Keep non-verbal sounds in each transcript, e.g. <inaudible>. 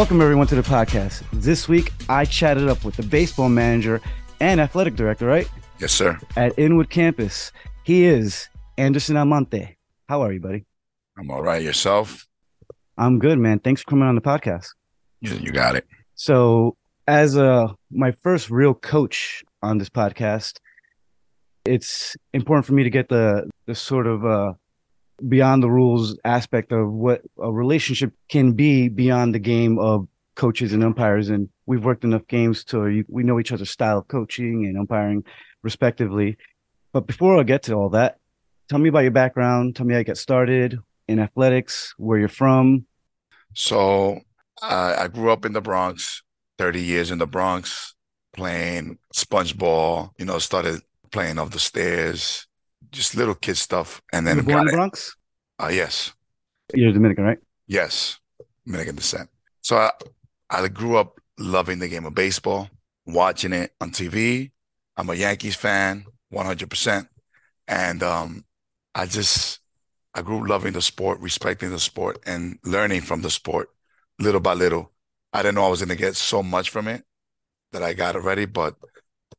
Welcome, everyone, to the podcast. This week, I chatted up with the baseball manager and athletic director, right? Yes, sir. At Inwood Campus. He is Anderson Almonte. How are you, buddy? I'm all right. Yourself? I'm good, man. Thanks for coming on the podcast. You, you got it. So, as uh, my first real coach on this podcast, it's important for me to get the the sort of uh, beyond the rules aspect of what a relationship can be beyond the game of coaches and umpires. And we've worked enough games to we know each other's style of coaching and umpiring, respectively. But before I get to all that, tell me about your background. Tell me how you got started in athletics, where you're from. So uh, I grew up in the Bronx, 30 years in the Bronx, playing sponge ball. You know, started playing off the stairs, just little kid stuff. And then born in the Bronx? Uh, yes. You're Dominican, right? Yes, Dominican descent. So I, I grew up loving the game of baseball, watching it on TV. I'm a Yankees fan, 100%. And um, I just, I grew loving the sport, respecting the sport, and learning from the sport little by little. I didn't know I was going to get so much from it that I got already, but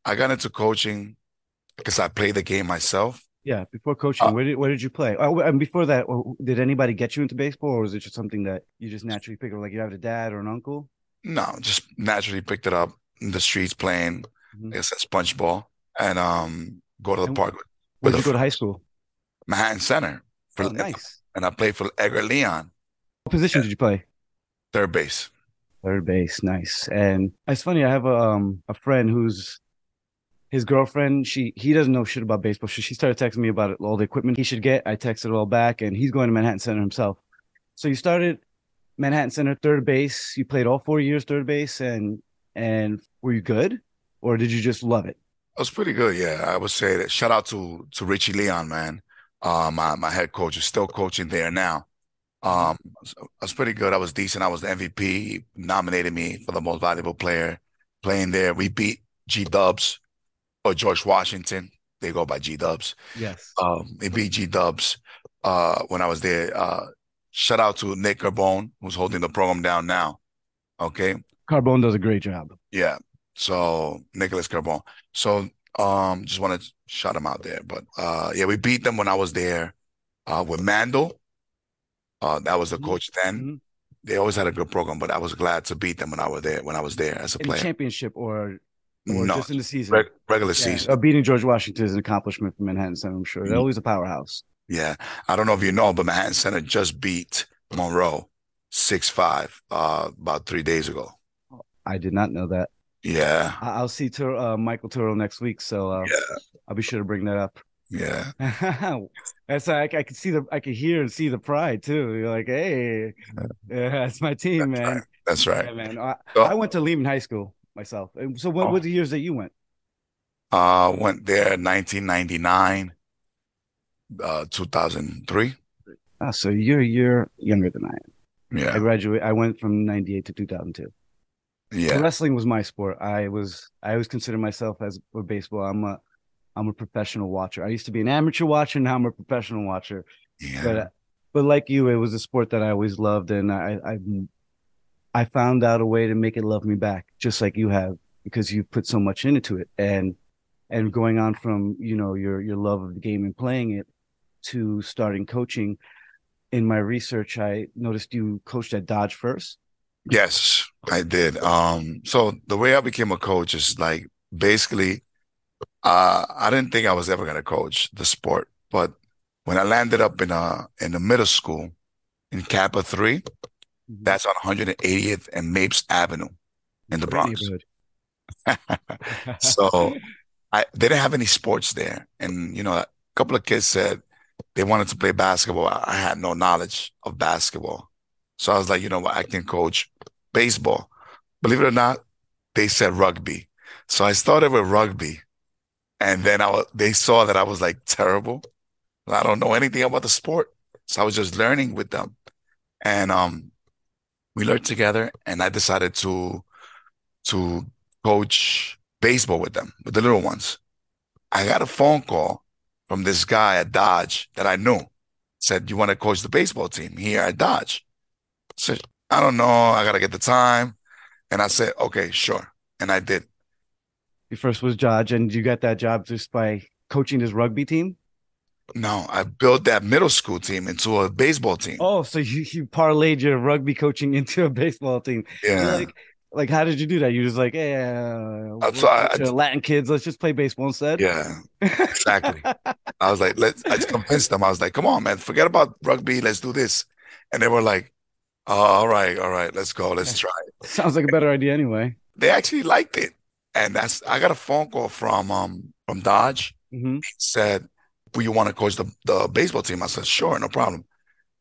I got into coaching because I played the game myself. Yeah, before coaching, uh, where did where did you play? Oh, and before that, did anybody get you into baseball, or was it just something that you just naturally picked up? Like you have a dad or an uncle? No, just naturally picked it up in the streets playing. Mm-hmm. Like I said, sponge ball, and um, go to the and park. Where did you go to high school? Manhattan Center. For, oh, nice. And I played for Edgar Leon. What position yeah. did you play? Third base. Third base, nice. And it's funny. I have a um a friend who's his girlfriend, she he doesn't know shit about baseball. She, she started texting me about it, all the equipment he should get. I texted it all back, and he's going to Manhattan Center himself. So you started Manhattan Center third base. You played all four years third base, and and were you good, or did you just love it? I was pretty good. Yeah, I would say that. Shout out to to Richie Leon, man. Uh, my my head coach is still coaching there now. Um, I was pretty good. I was decent. I was the MVP. He nominated me for the most valuable player playing there. We beat G Dubs or George Washington. They go by G Dubs. Yes. Um, they beat G Dubs uh, when I was there. Uh, shout out to Nick Carbone, who's holding the program down now. Okay. Carbone does a great job. Yeah. So Nicholas Carbone. So um, just want to shout him out there. But uh, yeah, we beat them when I was there uh, with Mandel. Uh, that was the mm-hmm. coach then. Mm-hmm. They always had a good program, but I was glad to beat them when I was there. When I was there as a in player, championship or or no, just in the season? Reg- regular yeah. season. Uh, beating George Washington is an accomplishment for Manhattan Center, I'm sure. They're mm-hmm. always a powerhouse. Yeah. I don't know if you know, but Manhattan Center just beat Monroe 6 5 uh, about three days ago. I did not know that. Yeah. I'll see Tur- uh, Michael Turo next week. So uh, yeah. I'll be sure to bring that up. Yeah. <laughs> that's like I can see the I can hear and see the pride too. You're like, hey, yeah, <laughs> that's my team, that's man. Right. That's right. Yeah, man. I, so, I went to Lehman High School myself. And So what oh. were the years that you went? Uh went there 1999, uh 2003. Oh, so you're a year younger than I am. Yeah. I graduated I went from 98 to 2002. Yeah. wrestling was my sport. I was I always consider myself as for baseball. I'm a I'm a professional watcher. I used to be an amateur watcher, now I'm a professional watcher. Yeah. But but like you, it was a sport that I always loved, and I I I found out a way to make it love me back, just like you have, because you put so much into it. And and going on from you know your your love of the game and playing it to starting coaching. In my research, I noticed you coached at Dodge first. Yes, I did. Um, so the way I became a coach is like basically, uh, I didn't think I was ever gonna coach the sport, but when I landed up in a in the middle school in Kappa 3 Mm-hmm. That's on 180th and Mapes Avenue in the Bronx. <laughs> so I they didn't have any sports there. And you know, a couple of kids said they wanted to play basketball. I had no knowledge of basketball. So I was like, you know what, I can coach baseball. Believe it or not, they said rugby. So I started with rugby. And then I was, they saw that I was like terrible. I don't know anything about the sport. So I was just learning with them. And um, we learned together and I decided to to coach baseball with them, with the little ones. I got a phone call from this guy at Dodge that I knew. Said, You want to coach the baseball team here at Dodge? I said, I don't know. I gotta get the time. And I said, okay, sure. And I did. Your first was Dodge, and you got that job just by coaching his rugby team. No, I built that middle school team into a baseball team. Oh, so you, you parlayed your rugby coaching <laughs> into a baseball team. Yeah. Like, like how did you do that? You just like, hey, uh, Uh, so I- I Latin kids, let's just play baseball instead. Yeah, exactly. I was like, let's, I just convinced them. I was like, come on, man, forget about rugby. Let's do this. And they were like, oh, all right, all right, let's go. Let's try it. <laughs> Sounds like a better idea anyway. They actually liked it. And that's, I got a phone call from, um, from Dodge. hmm He said, will you want to coach the, the baseball team? I said, sure, no problem.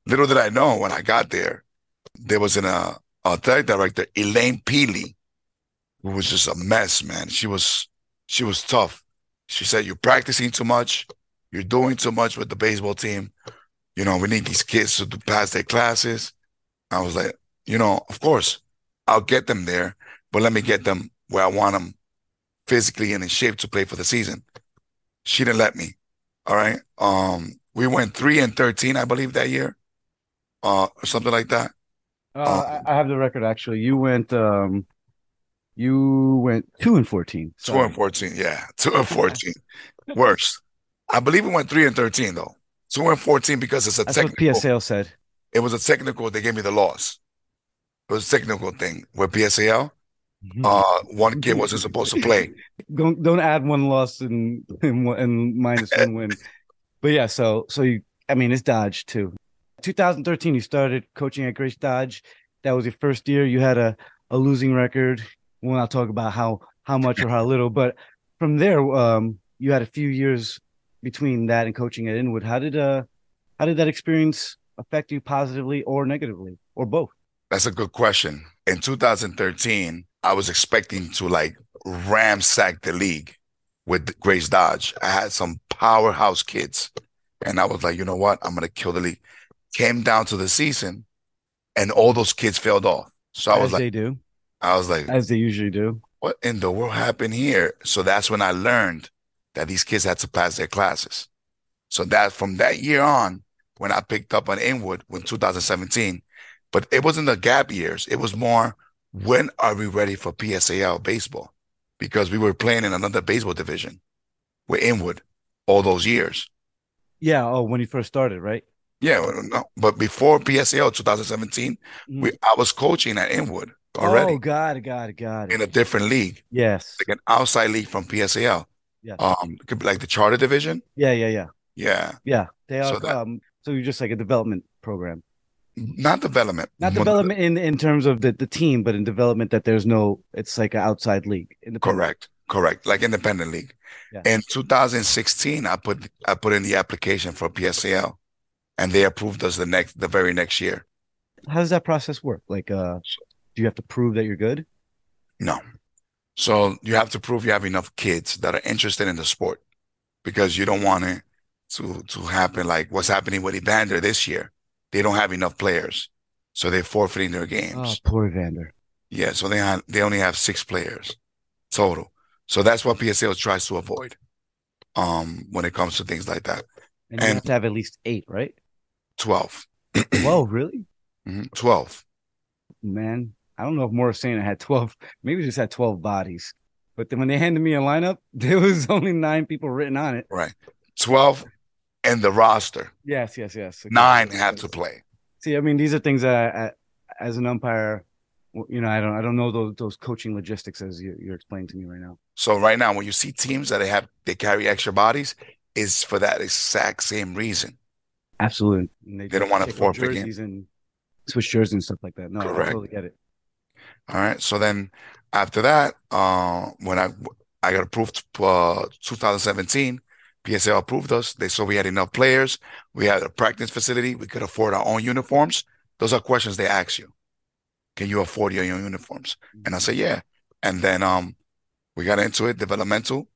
Little did I know when I got there, there was an, uh, athletic director, Elaine Peely, who was just a mess, man. She was, she was tough. She said, you're practicing too much. You're doing too much with the baseball team. You know, we need these kids to pass their classes. I was like, you know, of course, I'll get them there, but let me get them where I want them physically and in shape to play for the season. She didn't let me. All right. Um, we went three and 13, I believe, that year. Uh, or something like that. Uh, I, I have the record actually. You went, um, you went two and fourteen. Two and 14. Yeah. <laughs> Two and <laughs> 14. Worse. I believe we went three and 13, though. Two and 14 because it's a That's what technical. PSAL said. It was a technical. They gave me the loss. It was a technical thing with PSAL. Mm-hmm. Uh, one kid wasn't supposed to play. <laughs> don't don't add one loss and and, and minus one win. <laughs> But yeah, so so you, I mean, it's Dodge too. 2013, you started coaching at Grace Dodge. That was your first year. You had a a losing record. We'll not talk about how how much or how little, but from there, um, you had a few years between that and coaching at Inwood. How did uh how did that experience affect you positively or negatively or both? That's a good question. In 2013, I was expecting to like ramsack the league with Grace Dodge. I had some powerhouse kids, and I was like, you know what? I'm gonna kill the league. Came down to the season, and all those kids failed off. So I as was like, they do, I was like, as they usually do. what in the world happened here? So that's when I learned that these kids had to pass their classes. So that from that year on, when I picked up on Inwood in 2017, but it wasn't the gap years. It was more, when are we ready for PSAL baseball? Because we were playing in another baseball division with Inwood all those years. Yeah. Oh, when you first started, right? Yeah, no, but before PSAL 2017, Mhm. we I was coaching at Inwood already Oh, got it, got it, got it. in a different league, Yes. like an outside league from PSAL. Yes. Um, could be like the charter division. Yeah, yeah, yeah, Yeah, yeah. They So that- um, so you're just like a development program, not development. not development in in terms of the the team, but in development that there's no. It's like an outside league. Correct, correct. Like independent league. Yeah. In 2016, I put I put in the application for PSAL, and they approved us the next the very next year. How does that process work? Like, uh, do you have to prove that you're good? No, so you have to prove you have enough kids that are interested in the sport, because you don't want it to to happen like what's happening with Evander this year. They don't have enough players, so they're forfeiting their games. Oh, games. poor Evander. Yeah, so they have they only have six players total. So that's what PSAL tries to avoid. Um, when it comes to things like that, And you have to have at least eight, right? 12. Twelve, really? <clears throat> Mhm, 12. Man, I don't know if Morris saying it had twelve. Maybe just had twelve bodies. But then when they handed me a lineup, <laughs> there was only nine people written on it. Right. 12 in the roster. Yes, yes, yes. Nine have to play. See, I mean, these are things that, I, as an umpire, you know, I don't, I don't know those those coaching logistics as you, you're explaining to me right now. So right now, when you see teams that they have they carry extra bodies, is for that exact same reason. Absolutely, and They don't wanna take forfeit our game. and switch jerseys and stuff like that. No, I Correct. totally get it. All right. So then after that, uh, when I I got approved uh 2017, PSAL approved us. They saw we had enough players. We had a practice facility. We could afford our own uniforms. Those are questions they ask you. Can you afford your own uniforms? And I said, yeah. And then um we got into it, developmental.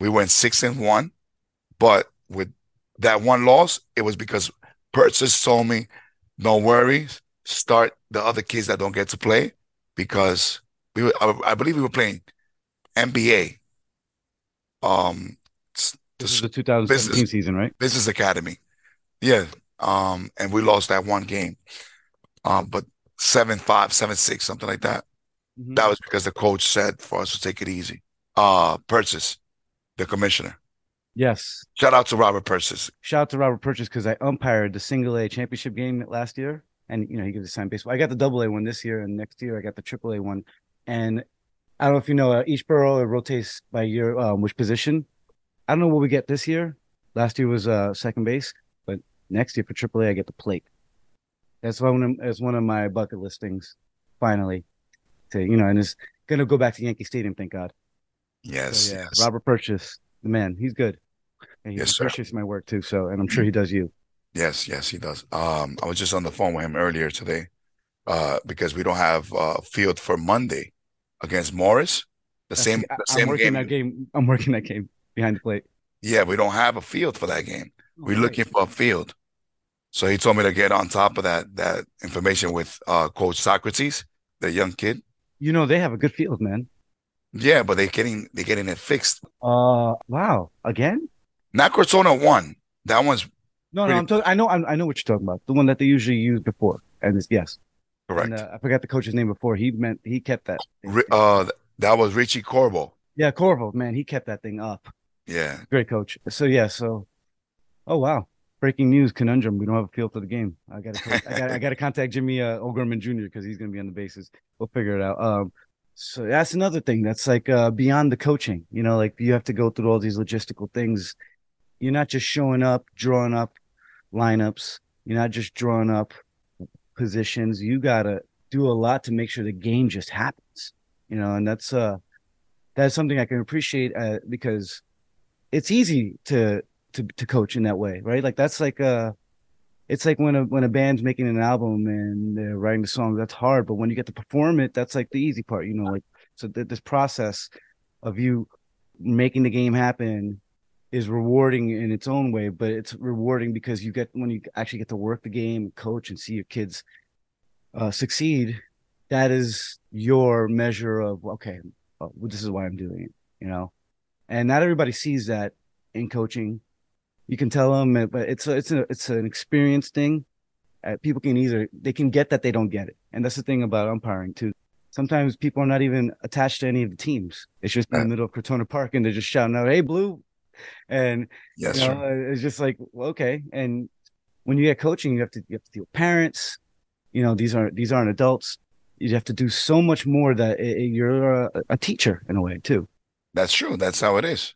We went six and one, but with that one loss, it was because Purchase told me, no worries, start the other kids that don't get to play because we were, I, I believe we were playing NBA, um, This is the 2017 business- season, right? business academy. Yeah. Um, and we lost that one game. Um, but seven five, seven six, something like that. Mhm. That was because the coach said for us to take it easy. Uh, Purchase, the commissioner. Yes. Shout out to Robert Purchase. Shout out to Robert Purchase because I umpired the single A championship game last year, and you know he gives us signed baseball. I got the double A one this year, and next year I got the triple A one. And I don't know if you know, uh, each borough it rotates by year, um, which position. I don't know what we get this year. Last year was uh, second base, but next year for AAA, I get the plate. That's one of that's one of my bucket listings. Finally, to you know, and it's gonna go back to Yankee Stadium. Thank God. Yes, So, yeah, yes. Robert Purchase, the man, he's good. And he Yes, sir. appreciates my work too. So, and I'm sure he does you. Yes, yes, he does. Um, I was just on the phone with him earlier today, uh, because we don't have uh field for Monday against Morris. The That's- same, the I'm same working game. that game. I'm working that game behind the plate. Yeah, we don't have a field for that game. We're looking for a field. So he told me to get on top of that that information with uh Coach Socrates, the young kid. You know they have a good field, man. Yeah, but they're getting they're getting it fixed. Uh, wow. Again? Not Crotona one. That one's No, no. I'm. I know. I, I know what you're talking about. The one that they usually use before. And it's, yes. correct. And, uh, I forgot the coach's name before. He meant he kept that. Uh, that was Richie Corbo. yeah, Corvo. Man, he kept that thing up. Yeah, Great coach. So yeah. So, oh wow. Breaking news conundrum. We don't have a field for the game. I got to. I got. I got to contact Jimmy uh, Jr. because he's to be on the bases. We'll figure it out. Um. So that's another thing that's like uh, beyond the coaching. You know, like you have to go through all these logistical things. You're not just showing up, drawing up lineups. You're not just drawing up positions. You gotta do a lot to make sure the game just happens. You know, and that's uh that's something I can appreciate uh, because it's easy to to to coach in that way, right? Like that's like uh it's like when a when a band's making an album and they're writing the song, that's hard. But when you get to perform it, that's like the easy part, you know. Like so, th- this process of you making the game happen is rewarding in its own way, but it's rewarding because you get when you actually get to work the game, coach, and see your kids uh, succeed. That is your measure of okay, well, this is why I'm doing it, you know. And not everybody sees that in coaching. You can tell them, but it's a, it's a, it's an experience thing. Uh, people can either they can get that they don't get it, and that's the thing about umpiring too. Sometimes people are not even attached to any of the teams. It's just in the middle of Crotona Park, and they're just shouting out, "Hey, blue!" And yes, you know, it's just like well, okay. And when you get coaching, you have to you have to deal with parents. You know, these aren't these aren't adults. You have to do so much more that it, it- you're a, a teacher in a way too. That's true. That's how it is.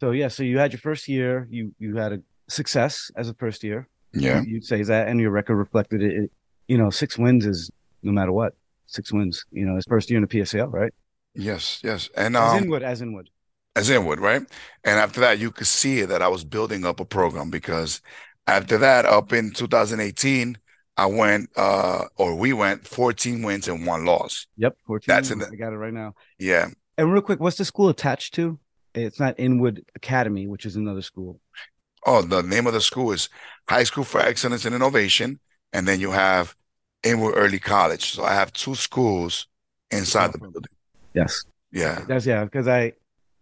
So yeah, so you had your first year. You you had a success as a first year. Yeah. You- you'd say that, and your record reflected it. it. You know, six wins is no matter what. Six wins. You know, his first year in the PSAL, right? Yes, yes. And As um, Inwood, as Inwood. as Inwood, right? And after that, you could see that I was building up a program because after that, up in 2018, I went, uh, or we went 14 wins and one loss. Yep, fourteen. That's in the- I got it right now. Yeah. And real quick, what's the school attached to? It's not Inwood Academy, which is another school. Oh, the name of the school is High School for Excellence and Innovation. And then you have Inwood Early College. So I have two schools inside the building. Yes, Yeah. that's yeah. Because I,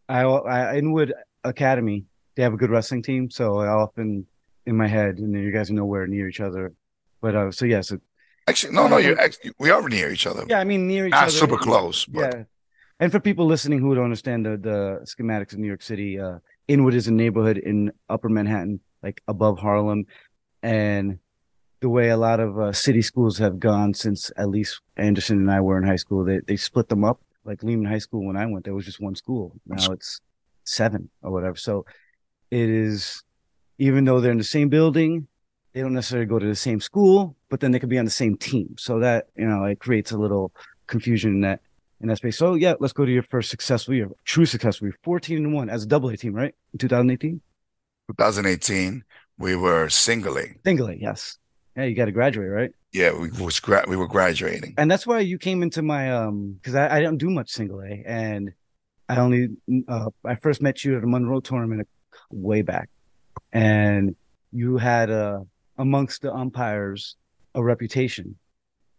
I, I Inwood Academy, they have a good wrestling team, so I often in my head, and you guys are nowhere near each other. But uh, so yeah, so Actually, no, no, you're actually, we are near each other. yeah, I mean near each Not other. Not super close, but Yeah. And for people listening who don't understand the, the schematics of New York City, uh, Inwood is a neighborhood in upper Manhattan, like above Harlem. And the way a lot of uh, city schools have gone since at least Anderson and I were in high school, they, they split them up. Like Lehman High School, when I went, there was just one school. Now it's seven or whatever. So it is, even though they're in the same building, they don't necessarily go to the same school, but then they could be on the same team. So that, you know, it creates a little confusion in that in that space. So yeah, let's go to your first successful year, true successful year, 14 and one as a double A team, right? In 2018? 2018, we were single A. Single A, yes. Yeah, you got to graduate, right? Yeah, we was gra- we were graduating. And that's why you came into my um because I, I don't do much single A and I only uh I first met you at a Monroe tournament way back. And you had uh amongst the umpires a reputation.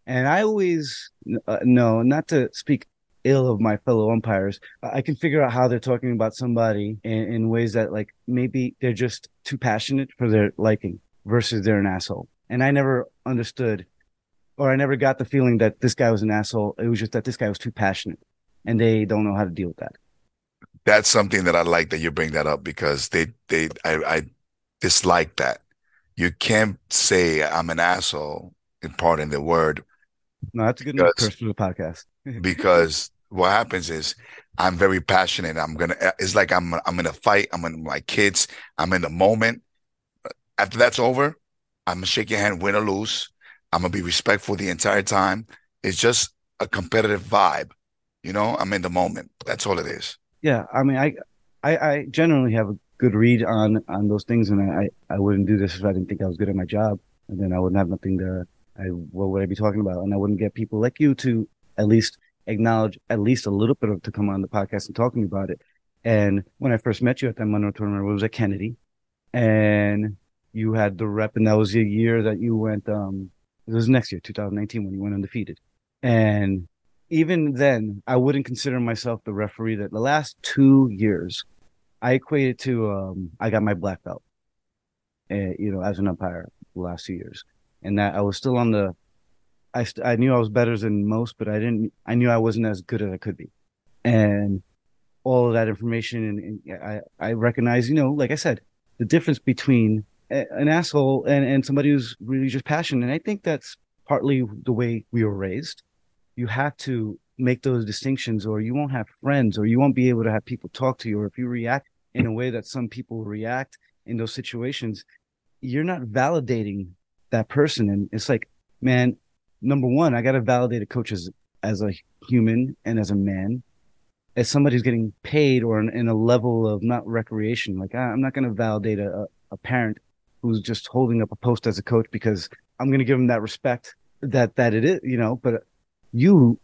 And I always uh, no, not to speak ill of my fellow umpires. I can figure out how they're talking about somebody in, in ways that like maybe they're just too passionate for their liking versus they're an asshole. And I never understood or I never got the feeling that this guy was an asshole. It was just that this guy was too passionate, and they don't know how to deal with that. That's something that I like that you bring that up because they they I, I dislike that. You can't say I'm an asshole in part the word. No, that's a good because, for the podcast. <laughs> because what happens is I'm very passionate. I'm gonna. It's like I'm. I'm in a fight. I'm in my kids. I'm in the moment. After that's over, I'm gonna shake your hand, win or lose. I'm gonna be respectful the entire time. It's just a competitive vibe. You know, I'm in the moment. That's all it is. Yeah, I mean, I, I, I generally have a good read on on those things, and I, I wouldn't do this if I didn't think I was good at my job, and then I wouldn't have nothing to. I what would I be talking about? And I wouldn't get people like you to at least acknowledge at least a little bit of to come on the podcast and talk to me about it. And when I first met you at that Monroe tournament, it was at Kennedy, and you had the rep, and that was the year that you went um it was next year, 2019, when you went undefeated. And even then, I wouldn't consider myself the referee that the last two years I equated to um, I got my black belt, uh, you know, as an umpire the last two years, and that I was still on the. I st- I knew I was better than most, but I didn't. I knew I wasn't as good as I could be, and all of that information, and, and I I recognize, you know, like I said, the difference between an asshole and, and somebody who's really just passionate. And I think that's partly the way we were raised. You have to make those distinctions or you won't have friends or you won't be able to have people talk to you. Or if you react in a way that some people react in those situations, you're not validating that person. And it's like, man, number one, I got to validate a coach as, as a human and as a man as somebody who's getting paid or in, in, a level of not recreation. Like I, am not going to validate a, a parent who's just holding up a post as a coach because I'm going to give him that respect that that it is, you know. But you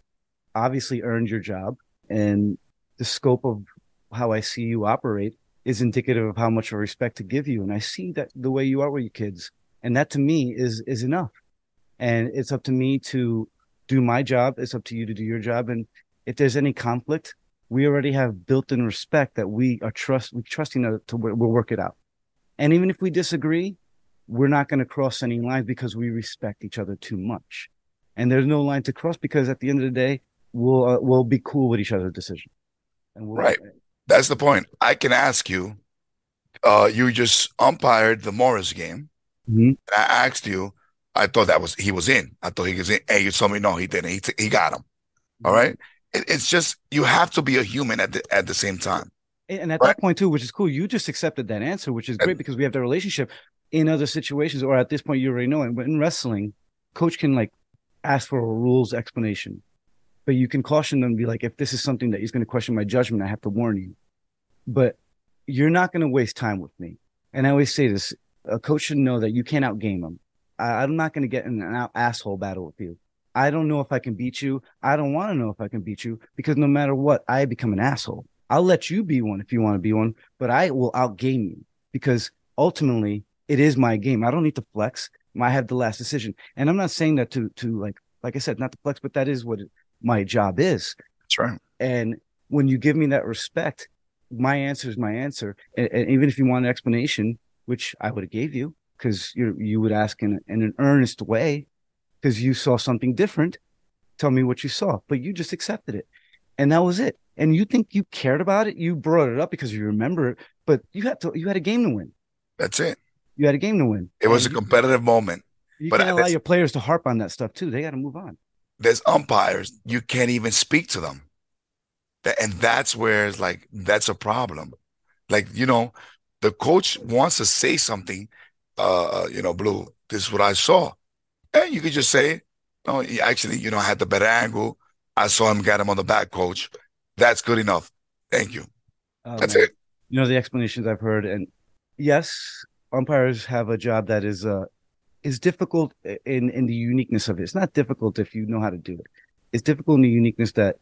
obviously earned your job, and the scope of how I see you operate is indicative of how much of respect to give you. And I see that the way you are with your kids, and that to me is is enough. And it's up to me to do my job. It's up to you to do your job. And if there's any conflict, we already have built-in respect that we are trust we trusting to, to we'll work it out. And even if we disagree, we're not going to cross any lines because we respect each other too much. And there's no line to cross because at the end of the day, we'll uh, we'll be cool with each other's decision. We'll, right. That's the point. I can ask you. Uh, you just umpired the Morris game. Mm-hmm. I asked you. I thought that was he was in. I thought he was in. And you told me no, he didn't. He t- he got him. All right. It, it's just you have to be a human at the at the same time. And at right. that point too, which is cool, you just accepted that answer, which is great because we have the relationship. In other situations, or at this point, you already know. And in wrestling, coach can like ask for a rules explanation, but you can caution them, be like, if this is something that he's going to question my judgment, I have to warn you. But you're not going to waste time with me. And I always say this: a coach should know that you can't outgame him. I, am not going to get in an out asshole battle with you. I don't know if I can beat you. I don't want to know if I can beat you because no matter what, I become an asshole. I'll let you be one if you want to be one, but I will outgame you because ultimately it is my game. I don't need to flex. I have the last decision. And I'm not saying that to to like like I said, not to flex, but that is what my job is. That's right. And when you give me that respect, my answer is my answer. And, and even if you want an explanation, which I would have gave you, because you you would ask in, in an earnest way, because you saw something different. Tell me what you saw, but you just accepted it, and that was it and you think you cared about it, you brought it up because you remember it, but you had to you had a game to win. That's it. You had a game to win. It was and a competitive moment. You but can't allow your players to harp on that stuff too. They got to move on. There's umpires you can't even speak to them, and that's where it's like that's a problem. Like you know, the coach wants to say something. Uh, you know, Blue. This is what I saw, and you could just say, "No, actually, you know, I had the better angle. I saw him get him on the back, coach." That's good enough. Thank you. Um, That's it. You know the explanations I've heard, and yes, umpires have a job that is uh is difficult in in the uniqueness of it. It's not difficult if you know how to do it. It's difficult in the uniqueness that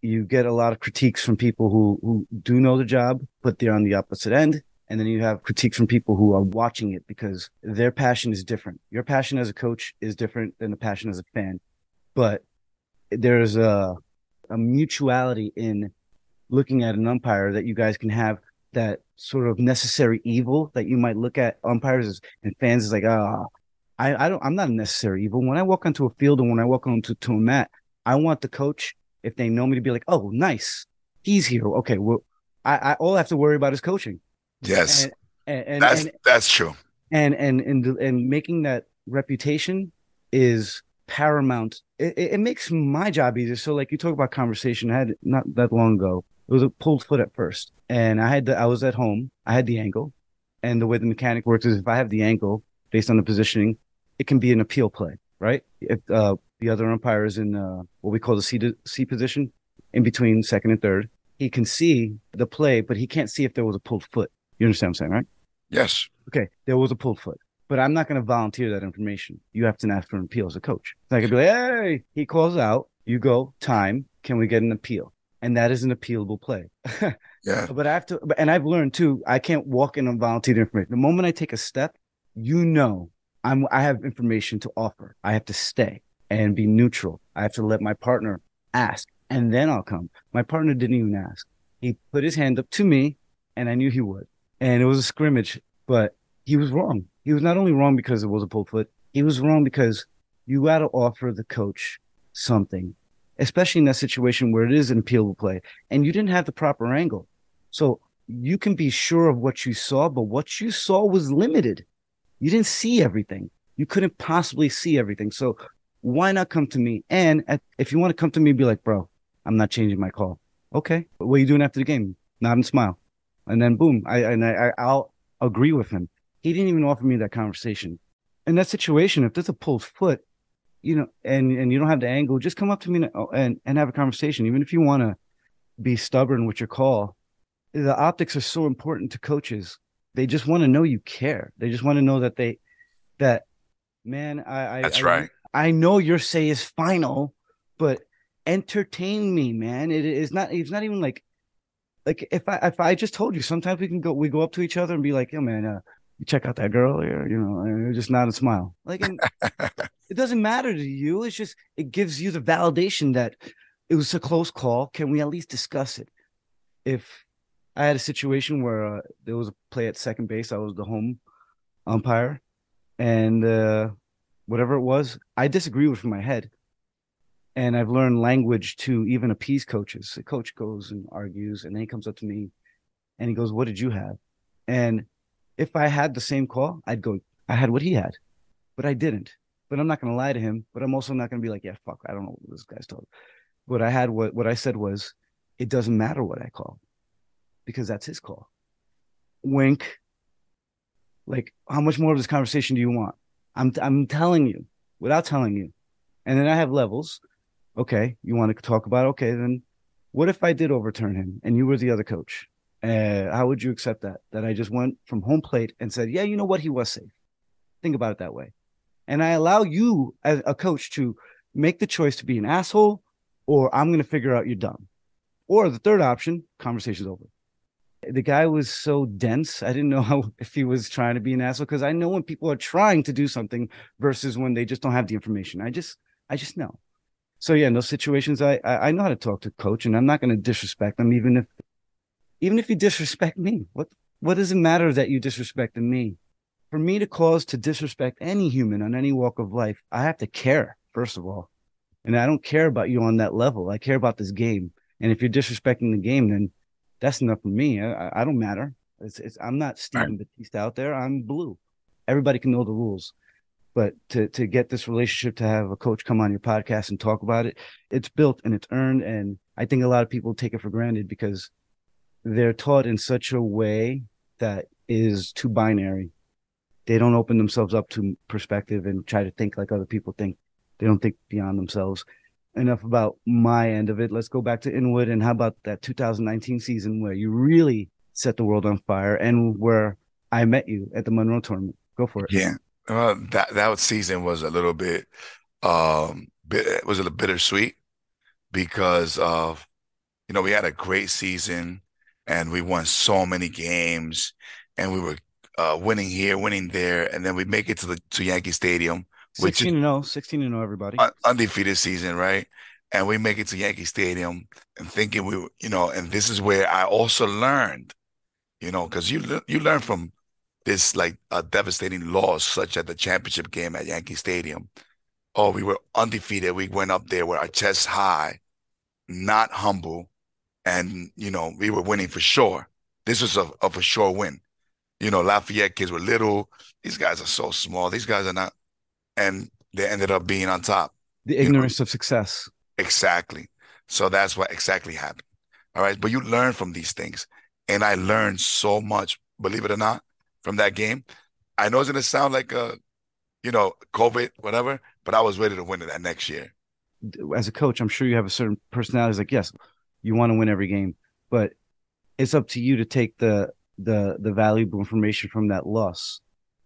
you get a lot of critiques from people who who do know the job, but they're on the opposite end. And then you have critiques from people who are watching it because their passion is different. Your passion as a coach is different than the passion as a fan. But there's a a mutuality in looking at an umpire that you guys can have that sort of necessary evil that you might look at umpires as, and fans is like, ah, oh, I, I don't I'm not a necessary evil. When I walk onto a field and when I walk onto to a mat, I want the coach, if they know me, to be like, oh, nice. He's here. Okay. Well, I, I all I have to worry about is coaching. Yes. And, and, and that's and, that's true. and and and and making that reputation is paramount. It, it, it makes my job easier. So, like you talk about conversation, I had not that long ago. It was a pulled foot at first, and I had the I was at home. I had the angle, and the way the mechanic works is if I have the angle based on the positioning, it can be an appeal play, right? If uh, the other umpire is in uh, what we call the C to C position, in between second and third, he can see the play, but he can't see if there was a pulled foot. You understand what I'm saying, right? Yes. Okay, there was a pulled foot, but I'm not going to volunteer that information. You have to ask for an appeal as a coach. So I could be like, hey, he calls out, you go, time, can we get an appeal? And that is an appealable play. <laughs> Yeah. but I have to, and I've learned too, I can't walk in and volunteer the information. The moment I take a step, you know, I'm, I have information to offer. I have to stay and be neutral. I have to let my partner ask and then I'll come. My partner didn't even ask. He put his hand up to me and I knew he would. And it was a scrimmage, but he was wrong. He was not only wrong because it was a pull foot, he was wrong because you got to offer the coach something, especially in that situation where it is an appealable play and you didn't have the proper angle. So you can be sure of what you saw, but what you saw was limited. You didn't see everything. You couldn't possibly see everything. So why not come to me? And at, if you want to come to me, be like, bro, I'm not changing my call. Okay. What are you doing after the game? Nod and smile. And then boom, I and I, I'll agree with him. He didn't even offer me that conversation. In that situation, if there's a pulled foot, you know, and and you don't have the angle, just come up to me and oh, and, and have a conversation. Even if you want to be stubborn with your call, the optics are so important to coaches. They just want to know you care. They just want to know that they that man, I, I That's I, right. I know your say is final, but entertain me, man. It is not. It's not even like, like if I if I just told you, sometimes we can go we go up to each other and be like, yo, man, uh, you check out that girl here, you know, and just nod and smile. Like, and <laughs> it doesn't matter to you. It's just it gives you the validation that it was a close call. Can we at least discuss it? If I had a situation where uh, there was a play at second base, I was the home umpire, and uh, whatever it was, I disagree with in my head. And I've learned language to even appease coaches. The coach goes and argues, and then he comes up to me and he goes, What did you have? And if I had the same call, I'd go, I had what he had, but I didn't. But I'm not going to lie to him, but I'm also not going to be like, Yeah, fuck, I don't know what this guy's told. What I had, what, what I said was, It doesn't matter what I call because that's his call. Wink. Like, how much more of this conversation do you want? I'm I'm telling you without telling you. And then I have levels. Okay, you want to talk about? Okay, then what if I did overturn him and you were the other coach? Uh, how would you accept that? That I just went from home plate and said, yeah, you know what, he was safe. Think about it that way, and I allow you as a coach to make the choice to be an asshole, or I'm going to figure out you're dumb, or the third option, conversation's over the guy was so dense. I didn't know <laughs> how if he was trying to be an asshole because I know when people are trying to do something versus when they just don't have the information. I just I just know. So yeah, in those situations, I I, I know how to talk to coach, and I'm not going to disrespect them, even if even if you disrespect me. What what does it matter that you disrespected me? For me to cause to disrespect any human on any walk of life, I have to care first of all, and I don't care about you on that level. I care about this game, and if you're disrespecting the game, then that's enough for me. I, I don't matter. It's, it's I'm not Stephen right. Batista out there. I'm blue. Everybody can know the rules, but to to get this relationship to have a coach come on your podcast and talk about it, it's built and it's earned. And I think a lot of people take it for granted because they're taught in such a way that is too binary. They don't open themselves up to perspective and try to think like other people think. They don't think beyond themselves enough about my end of it. Let's go back to Inwood and how about that 2019 season where you really set the world on fire and where I met you at the Monroe tournament. Go for it. Yeah. Well, that that season was a little bit um bit it was a little bittersweet because of you know we had a great season and we won so many games and we were uh, winning here, winning there, and then we make it to the to Yankee Stadium 16 and 0, 16 and 0, everybody. Undefeated season, right? And we make it to Yankee Stadium and thinking we, you know, and this is where I also learned, you know, because you you learn from this like a devastating loss, such as the championship game at Yankee Stadium. Oh, we were undefeated. We went up there with our chest high, not humble, and you know we were winning for sure. This was a, a for sure win. You know, Lafayette kids were little. These guys are so small. These guys are not, and they ended up being on top. The ignorance you know? of success. Exactly. So that's what exactly happened. All right. But you learn from these things. And I learned so much, believe it or not, from that game. I know it's going to sound like a, you know, COVID, whatever, but I was ready to win it that next year. As a coach, I'm sure you have a certain personality. It's like, yes, you want to win every game, but it's up to you to take the the the valuable information from that loss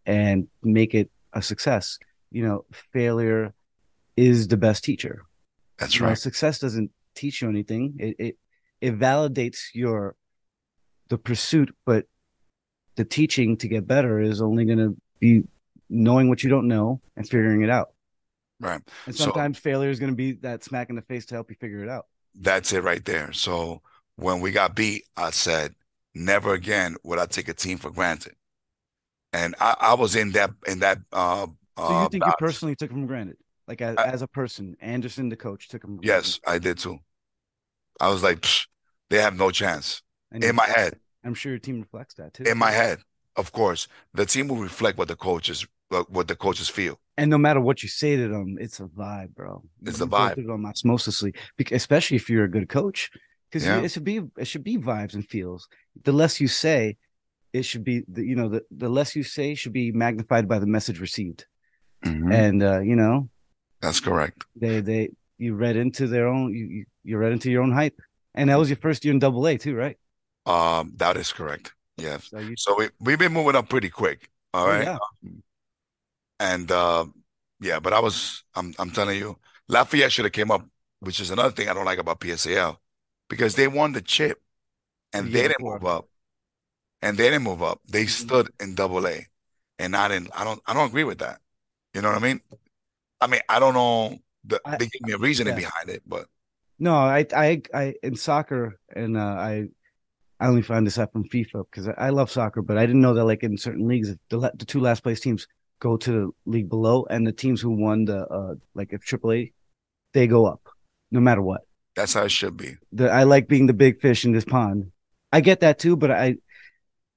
and make it a success. You know, failure is the best teacher. That's you right. Know, success doesn't teach you anything. It, it it validates your the pursuit, but the teaching to get better is only going to be knowing what you don't know and figuring it out. Right. And sometimes so, failure is going to be that smack in the face to help you figure it out. That's it right there. So when we got beat, I said, never again would I take a team for granted. And I, I was in that in that. Uh, so you uh, think you personally took him for granted, like as, I, as a person, Anderson, the coach, took him. yes, I did too. I was like, they have no chance and in my head. I'm sure your team reflects that too. In my head, of course, the team will reflect what the coaches what the coaches feel. And no matter what you say to them, it's a vibe, bro. It's a vibe. Them osmosisly, especially if you're a good coach, because yeah. it should be it should be vibes and feels. The less you say, it should be the you know the the less you say should be magnified by the message received. Mm-hmm. And uh, you know, that's correct. They they you read into their own you you read into your own hype. And that was your first year in double A too, right? Um, that is correct. Yeah. So, you... so we we've been moving up pretty quick. All oh, right. Yeah. And uh, yeah, but I was I'm I'm telling you, Lafayette should have came up, which is another thing I don't like about PSAL, because they won the chip and they didn't move up. And they didn't move up. They mm-hmm. stood in double A. And I didn't I don't I don't agree with that. You know what I mean? I mean, I don't know the, I, they give me a reasoning yeah. behind it, but no, I, I, I in soccer, and uh, I, I only find this out from FIFA because I, I, love soccer, but I didn't know that like in certain leagues, the, the two last place teams go to the league below, and the teams who won the uh, like if AAA, they go up, no matter what. That's how it should be. The, I like being the big fish in this pond. I get that too, but I,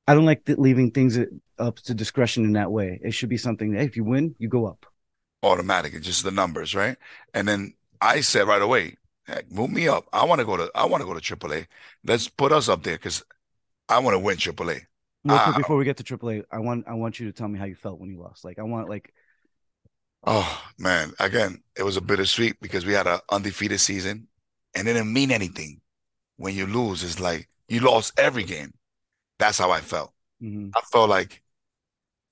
I don't like leaving things up to discretion in that way. It should be something that if you win, you go up. Automatic, it's just the numbers, right? And then I said right away, Heck, move me up. I want to go to I want to go to AAA. Let's put us up there because I want to win AAA. Real before we get to AAA, I want I want you to tell me how you felt when you lost. Like I want like Oh man, again, it was a bittersweet because we had an undefeated season and it didn't mean anything. When you lose, it's like you lost every game. That's how I felt. Mm-hmm. I felt like,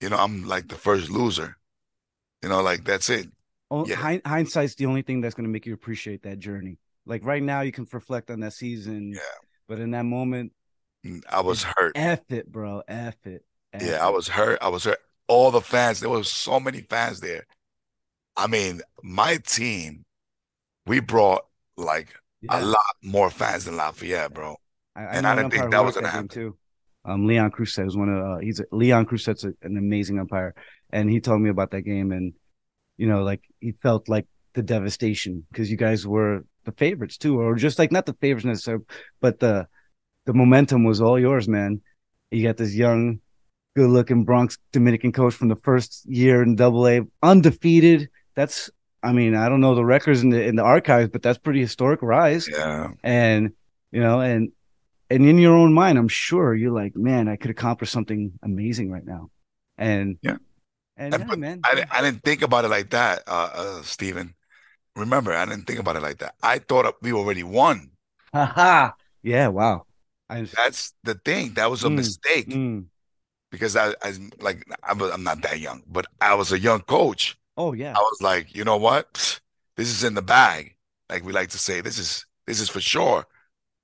you know, I'm like the first loser. You know, like that's it. Oh, yeah. hindsight's the only thing that's going to make you appreciate that journey. Like right now, you can reflect on that season. Yeah. But in that moment, mm, I was hurt. F it, bro. F it. F yeah, it. I was hurt. I was hurt. All the fans, there was so many fans there. I mean, my team, we brought like yeah. a lot more fans than Lafayette, bro. I, I and I didn't think that was gonna happen too. Um, Leon Crusett was one of uh, he's a, Leon Crusett's a, an amazing umpire, and he told me about that game, and you know, like he felt like the devastation because you guys were the favorites too, or just like not the favorites necessarily, but the the momentum was all yours, man. You got this young, good looking Bronx Dominican coach from the first year in double A, undefeated. That's I mean, I don't know the records in the in the archives, but that's pretty historic rise. Yeah. And you know, and and in your own mind, I'm sure you're like, man, I could accomplish something amazing right now. And yeah. And yeah, man. I, I didn't think about it like that, uh, uh, Stephen remember, I didn't think about it like that. I thought we already won. Haha. <laughs> yeah. Wow. I, That's the thing. That was a mm, mistake mm. because I, I like I'm, I'm not that young, but I was a young coach. Oh yeah. I was like, you know what? This is in the bag. Like we like to say, this is this is for sure.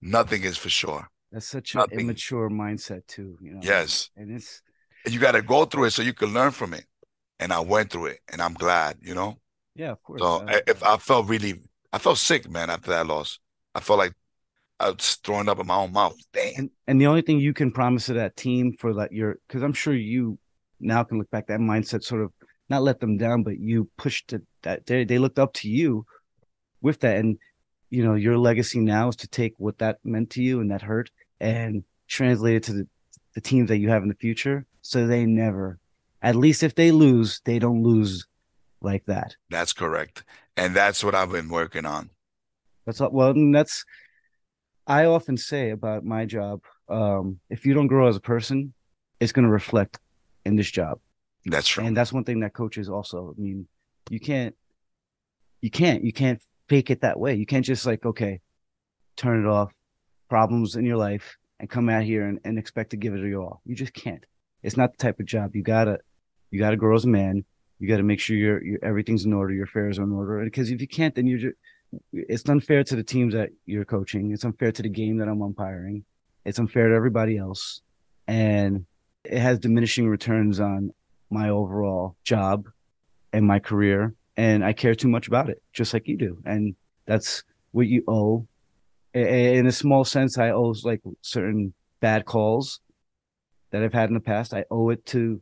Nothing is for sure. That's such an immature mindset too. You know. Yes. And it's and you got to go through it so you can learn from it. And I went through it, and I'm glad. You know. Yeah, of course. So uh, if I felt really, I felt sick, man, after that loss. I felt like I was throwing up in my own mouth. Damn. And, and the only thing you can promise to that team for that your, because I'm sure you now can look back that mindset sort of not let them down, but you pushed it that they they looked up to you with that, and you know your legacy now is to take what that meant to you and that hurt and translate it to the, the teams that you have in the future, so they never, at least if they lose, they don't lose like that. That's correct, and that's what I've been working on. That's well, that's I often say about my job. Um, if you don't grow as a person, it's going to reflect in this job. That's true. And that's one thing that coaches also. I mean, you can't, you can't, you can't fake it that way. You can't just like, okay, turn it off, problems in your life, and come out here and, and expect to give it your all. You just can't. It's not the type of job. You gotta, you gotta grow as a man. You got to make sure your, everything's in order, your affairs are in order. Because if you can't, then you're just, it's unfair to the teams that you're coaching. It's unfair to the game that I'm umpiring. It's unfair to everybody else, and it has diminishing returns on my overall job and my career and I care too much about it, just like you do. And that's what you owe. In a small sense, I owe like certain bad calls that I've had in the past. I owe it to,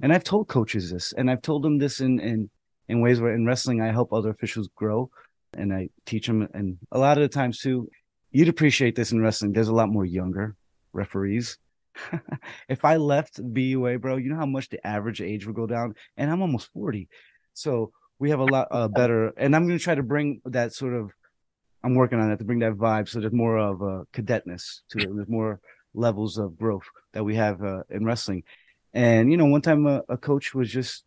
and I've told coaches this, and I've told them this in in in ways where in wrestling I help other officials grow, and I teach them. And a lot of the times too, you'd appreciate this in wrestling. There's a lot more younger referees <laughs> if I left BUA, bro, you know how much the average age would go down, and I'm almost forty, so we have a lot uh, <laughs> better. And I'm going to try to bring that sort of. I'm working on that to bring that vibe, so there's more of a cadetness to it. There's more levels of growth that we have uh, in wrestling. And you know, one time a, a coach was just,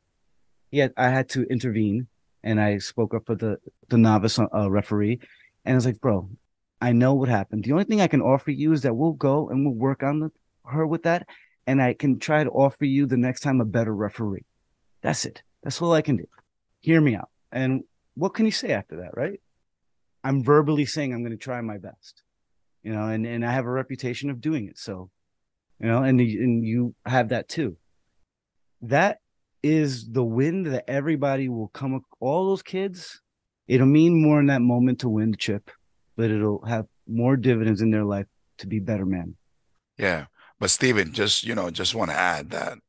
yeah, I had to intervene, and I spoke up for the the novice uh, referee, and I was like, bro, I know what happened. The only thing I can offer you is that we'll go and we'll work on the her with that, and I can try to offer you the next time a better referee. That's it. That's all I can do. Hear me out. And what can you say after that, right? I'm verbally saying I'm going to try my best, you know, and, and I have a reputation of doing it. So, you know, and, and you have that too. That is the win that everybody will come, all those kids, it'll mean more in that moment to win the chip, but it'll have more dividends in their life to be better men. Yeah. But Stephen, just you know, just want to add that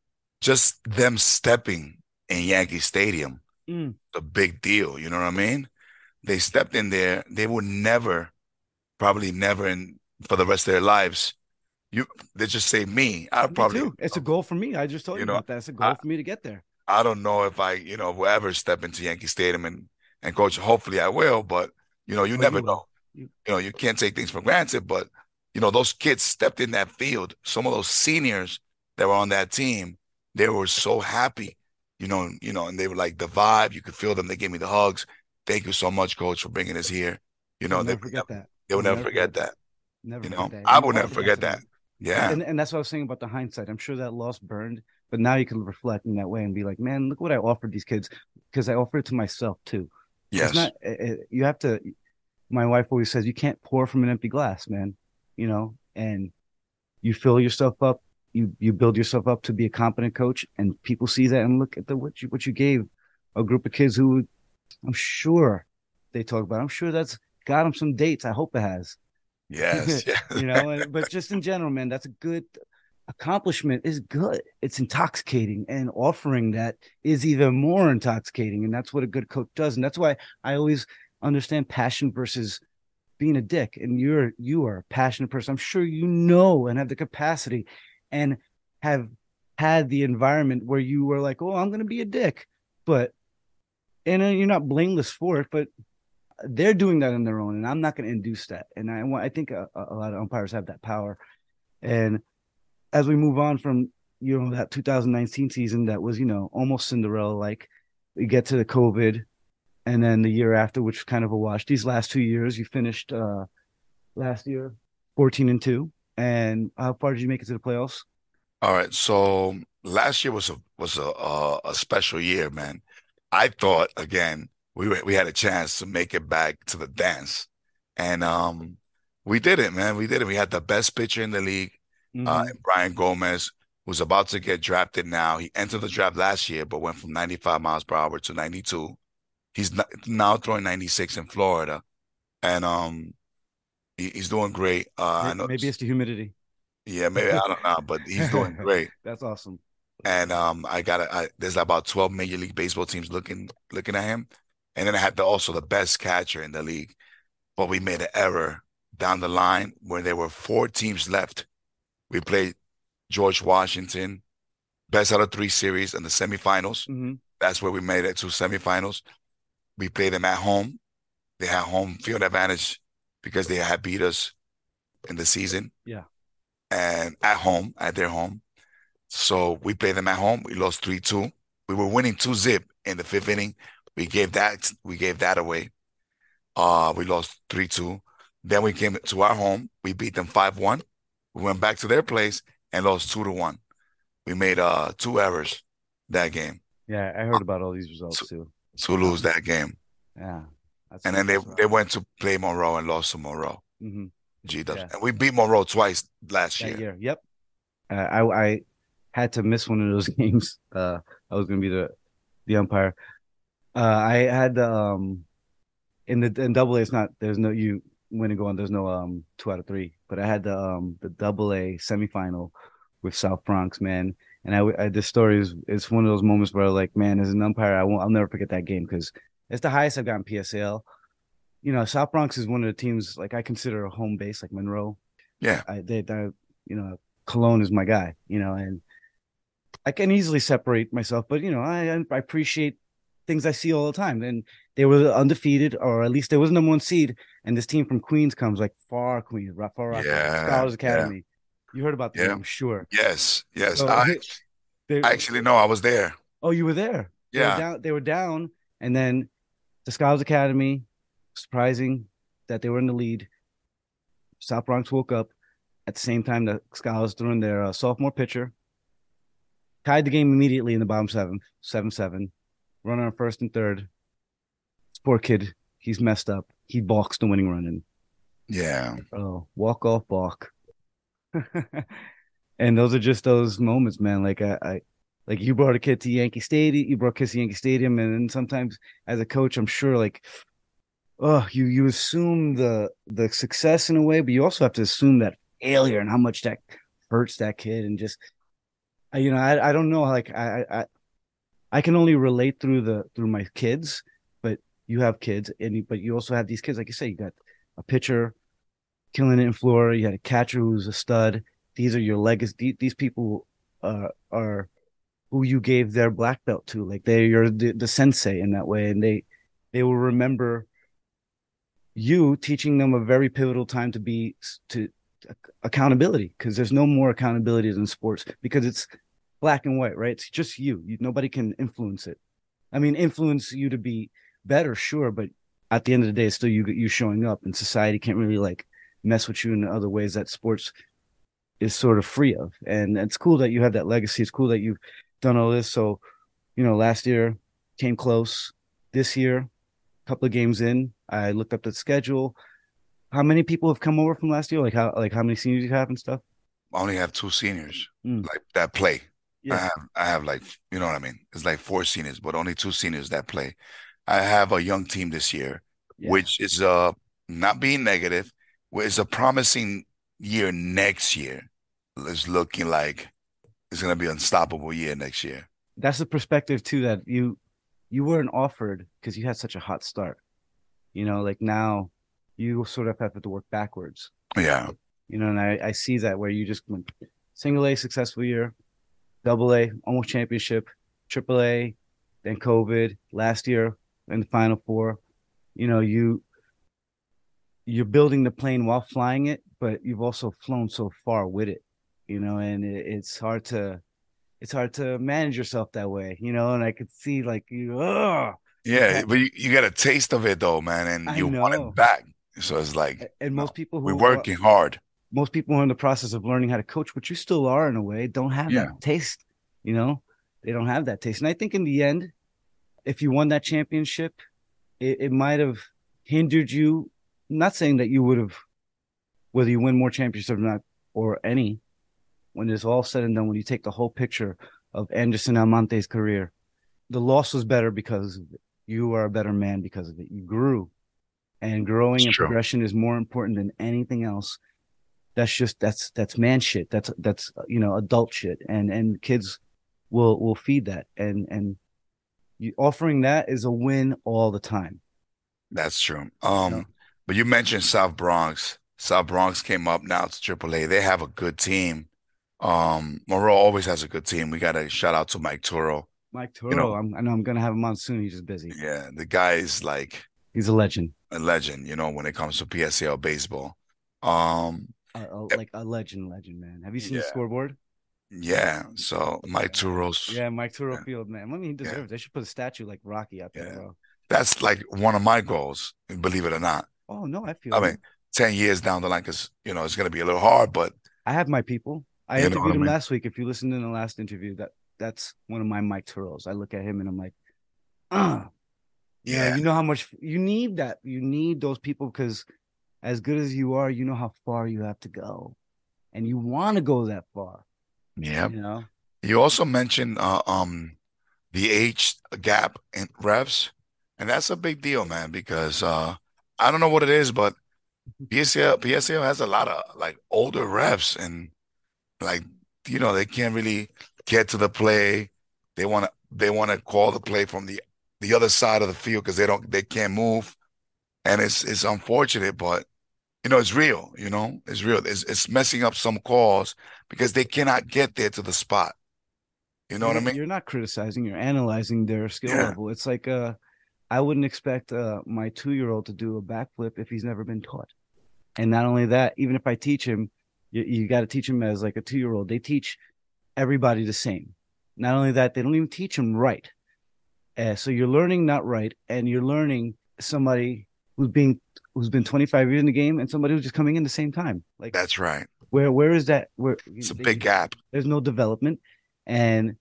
just them stepping in Yankee Stadium, mm. a big deal. You know what I mean? They stepped in there. They would never, probably never, in for the rest of their lives. You, they just say me. I probably. Too. It's a goal for me. I just told you, you know, about that. It's a goal I, for me to get there. I don't know if I, you know, will ever step into Yankee Stadium and and coach. Hopefully, I will. But you know, you never you know. You, you know, you can't take things for granted. But you know, those kids stepped in that field. Some of those seniors that were on that team, they were so happy, you know, you know, and they were like the vibe. You could feel them. They gave me the hugs. Thank you so much, coach, for bringing us here. You know, they forget that. They will never, never forget that. Never you know, I will never forget that. Yeah. And, and that's what I was saying about the hindsight. I'm sure that loss burned, but now you can reflect in that way and be like, man, look what I offered these kids because I offered it to myself too. Yes. It's not, it, eh, eh, you have to, my wife always says, you can't pour from an empty glass, man you know, and you fill yourself up, you you build yourself up to be a competent coach, and people see that and look at the what you what you gave a group of kids who I'm sure they talk about. I'm sure that's got them some dates. I hope it has. Yes, yes. <laughs> you know, and, but just in general, man, that's a good accomplishment. Is good. It's intoxicating, and offering that is even more intoxicating, and that's what a good coach does. And that's why I always understand passion versus being a dick and you're you are a passionate person i'm sure you know and have the capacity and have had the environment where you were like oh i'm going to be a dick but and uh, you're not blameless for it but they're doing that on their own and i'm not going to induce that and i want i think a, a lot of umpires have that power and as we move on from you know that 2019 season that was you know almost cinderella like we get to the covid and then the year after, which kind of a wash. These last two years, you finished uh, last year 14 and two. And how far did you make it to the playoffs? All right. So last year was a was a a, a special year, man. I thought again we were, we had a chance to make it back to the dance, and um, we did it, man. We did it. We had the best pitcher in the league, uh, mm-hmm. uh, Brian Gomez, who's about to get drafted now. He entered the draft last year, but went from 95 miles per hour to 92. He's now throwing 96 in Florida, and um, he, he's doing great. Uh, maybe, maybe it's the humidity. Yeah, maybe I don't know, but he's doing <laughs> great. That's awesome. and um, I got a, I, there's about 12 Major League Baseball teams looking looking at him, and then I had the, also the best catcher in the league, but we made an error down the line when there were four teams left. We played George Washington, best out of three series in the semifinals. Mm-hmm. That's where we made it to semifinals. We played them at home. They had home field advantage because they had beat us in the season. Yeah. And at home, at their home. So we played them at home. We lost three two. We were winning two zip in the fifth inning. We gave that we gave that away. Uh we lost three two. Then we came to our home. We beat them five one. We went back to their place and lost two to one. We made uh two errors that game Yeah, I heard about all these results too. to lose that game. Yeah. And then they they went to play Monroe and lost to Monroe. Mhm. G Yeah. And we beat Monroe twice last that year. year. Yep. Uh, I I had to miss one of those <laughs> games. Uh, I was gonna be the the umpire. Uh, I had um in the in double A. It's not there's no you win and go on. There's no um two out of three. But I had the um the double A semifinal with South Bronx man. And I, I this story is it's one of those moments where like man as an umpire I won't I'll never forget that game because it's the highest I've gotten PSAL. You know South Bronx is one of the teams like I consider a home base like Monroe. Yeah. I they they you know Cologne is my guy. You know and I can easily separate myself, but you know I I appreciate things I see all the time. And they were undefeated, or at least they was number one seed. And this team from Queens comes like far Queens, far out, Yeah, Scholars yeah. Academy. You heard about them, Yeah. I'm sure. Yes, yes. So, I, <laughs> they- I actually know I was there. oh, you were there. They were Yeah. down, they were down, and then the Scholars Academy, surprising that they were in the lead. South Bronx woke up at the same time that Scholars threw in their uh, sophomore pitcher, tied the game immediately in the bottom seventh, seven seven, runner on first and third. Poor kid, he's messed up. He balks the winning run in. Yeah. Oh, walk off balk. <laughs> and those are just those moments, man. Like I, I like you brought a kid to Yankee Stadium, you brought kids to Yankee Stadium, and then sometimes as a coach, I'm sure like oh, you you assume the the success in a way, but you also have to assume that failure and how much that hurts that kid and just you know, I I don't know like I I I can only relate through the through my kids, but you have kids and but you also have these kids like you say you got a pitcher killing it in Florida, you had a catcher who's a stud. These are your legacy these people uh, are who you gave their black belt to like they're your the, the sensei in that way and they they will remember you teaching them a very pivotal time to be to accountability because there's no more accountability in sports because it's black and white right? It's just you. you nobody can influence it. I mean influence you to be better sure but at the end of the day it's still you you showing up and society can't really like mess with you in other ways that sports is sort of free of. And it's cool that you have that legacy. It's cool that you've done all this. So you know last year came close. This year a couple of games in i looked up the schedule. How many people have come over from last year? Like how like how many seniors you have and stuff? I only have two seniors Mm. like that play. I have I have like you know what I mean. It's like four seniors, but only two seniors that play. I have a young team this year, Yeah. which is uh not being negative, but it's a promising year next year. It's looking like it's gonna be an unstoppable year next year. that's the perspective too that you you weren't offered because you had such a hot start you know like now you sort of have to work backwards Yeah. you know and i i see that where you just went single a successful year double a almost championship triple a then covid last year in the final four you know you you're building the plane while flying it but you've also flown so far with it you know and it, it's hard to it's hard to manage yourself that way you know and i could see like you oh Yeah, but you, you get a taste of it though, man, and you want it back. So it's like and most people who we're are- working hard. Most people are in the process of learning how to coach, which you still are in a way, don't have Yeah. that taste. You know, they don't have that taste. And I think in the end, if you won that championship, it, it might have hindered you. not saying that you would have, whether you win more championships or not, or any, when it's all said and done, when you take the whole picture of Anderson Almonte's career, the loss was better because you are a better man because of it. You grew, and growing It's and true. progression is more important than anything else that's just that's that's man shit that's that's you know adult shit and and kids will will feed that and and you offering that is a win all the time. That's true. Um, but you mentioned South Bronx. South Bronx came up now to AAA. They have a good team. Um, Monroe always has a good team. We got to shout out to Mike Toro. Mike Toro, you know, I'm, I know I'm gonna have him on soon. He's just busy. Yeah, the guy is like he's a legend. A legend, you know, when it comes to PSAL baseball. Um, a, a, like a legend, legend, man. Have you seen yeah. the scoreboard? Yeah. So Mike Turo's. Yeah, Mike Turo yeah. Field, man. I mean, he deserves. Yeah. They should put a statue like Rocky up there, bro. That's like one of my goals, believe it or not. Oh no, I feel. I mean, ten years down the line, because you know it's going to be a little hard, but I have my people. I interviewed him I mean? last week. If you listened in the last interview, that that's one of my Mike Turos. I look at him and I'm like, ah, yeah. yeah. You know how much you need that. You need those people because as good as you are, you know how far you have to go, and you want to go that far. Yeah. You know. You also mentioned uh, um the age gap in revs, and that's a big deal, man. Because uh, I don't know what it is, but PSAL PSAL has a lot of like older refs, and like you know they can't really get to the play. They want to they want to call the play from the the other side of the field because they don't they can't move, and it's it's unfortunate, but you know it's real. You know it's real. It's it's messing up some calls because they cannot get there to the spot. You know you're, what I mean? You're not criticizing. You're analyzing their skill yeah. level. It's like uh, I wouldn't expect uh my two year old to do a backflip if he's never been taught. And not only that, even if I teach him, you, you got to teach him as like a two year old. They teach everybody the same. Not only that, they don't even teach him right. Uh, so you're learning not right, and you're learning somebody who's being who's been 25 years in the game, and somebody who's just coming in the same time. Like that's right. Where where is that? Where it's a big gap. There's no development, and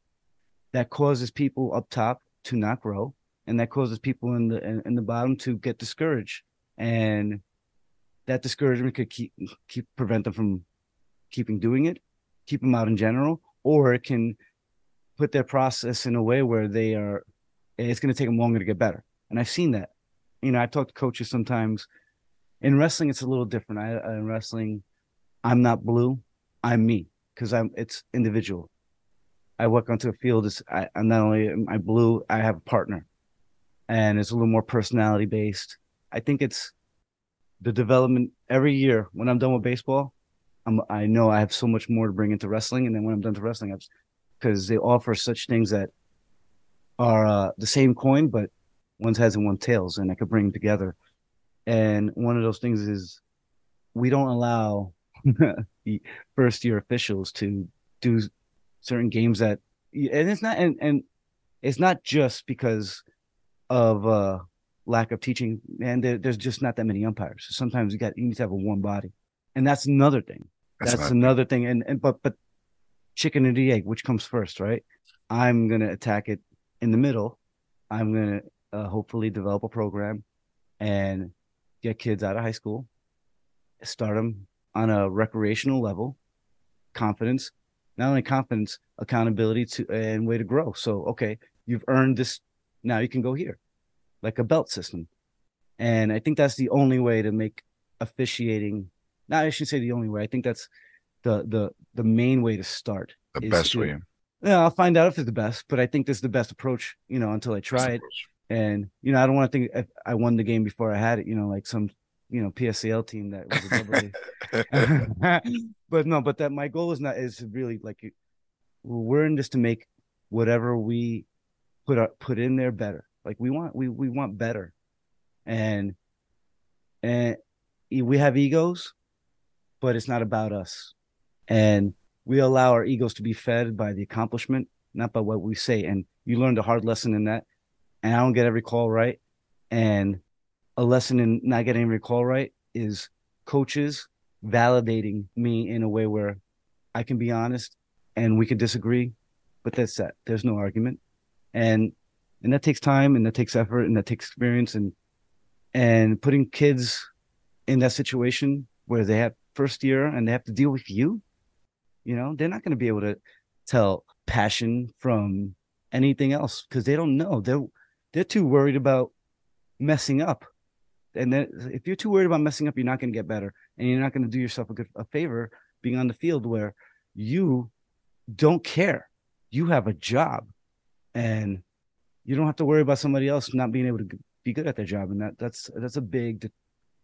that causes people up top to not grow, and that causes people in the in, in the bottom to get discouraged, and that discouragement could keep keep prevent them from keeping doing it, keep them out in general, or it can put their process in a way where they are it's going to take them longer to get better and i've seen that you know i talk to coaches sometimes in wrestling it's a little different. I in wrestling i'm not blue i'm me because i'm it's individual. I work onto a field it's I, i'm not only am i blue i have a partner. And it's a little more personality based. I think it's the development every year when i'm done with baseball I'm, I know I have so much more to bring into wrestling, and then when I'm done to wrestling, because they offer such things that are uh, the same coin, but one's heads and one tails, and I could bring them together. And one of those things is we don't allow <laughs> the first year officials to do certain games that, and it's not, and and it's not just because of uh lack of teaching, and there, there's just not that many umpires. So sometimes you got you need to have a warm body, and that's another thing. That's, That's another thing. And and but but chicken and the egg, which comes first, right? I'm gonna attack it in the middle. I'm gonna uh, hopefully develop a program and get kids out of high school, start them on a recreational level, confidence, not only confidence, accountability to and way to grow. So okay, you've earned this. Now you can go here, like a belt system. And I think that's the only way to make officiating not I should say the only way. I think that's the the the main way to start. The best to, way. Yeah, I'll find out if it's the best, but I think this is the best approach. You know, until I try it, and you know, I don't want to think if I won the game before I had it. You know, like some you know PSAL team that was <laughs> <laughs> but no, but that my goal is not is really like we're in this to make whatever we put up, put in there better. Like we want we we want better, and and we have egos, but it's not about us. And we allow our egos to be fed by the accomplishment, not by what we say. And you learned a hard lesson in that. And I don't get every call right. And a lesson in not getting every call right is coaches validating me in a way where I can be honest and we can disagree, but that's that. There's no argument. And and that takes time and that takes effort and that takes experience and and putting kids in that situation where they have first year and they have to deal with you, you know, they're not going to be able to tell passion from anything else because they don't know. They're they're too worried about messing up. And then if you're too worried about messing up, you're not going to get better, and you're not going to do yourself a good a favor being on the field where you don't care. you have a job and you don't have to worry about somebody else not being able to be good at their job. And that that's that's a big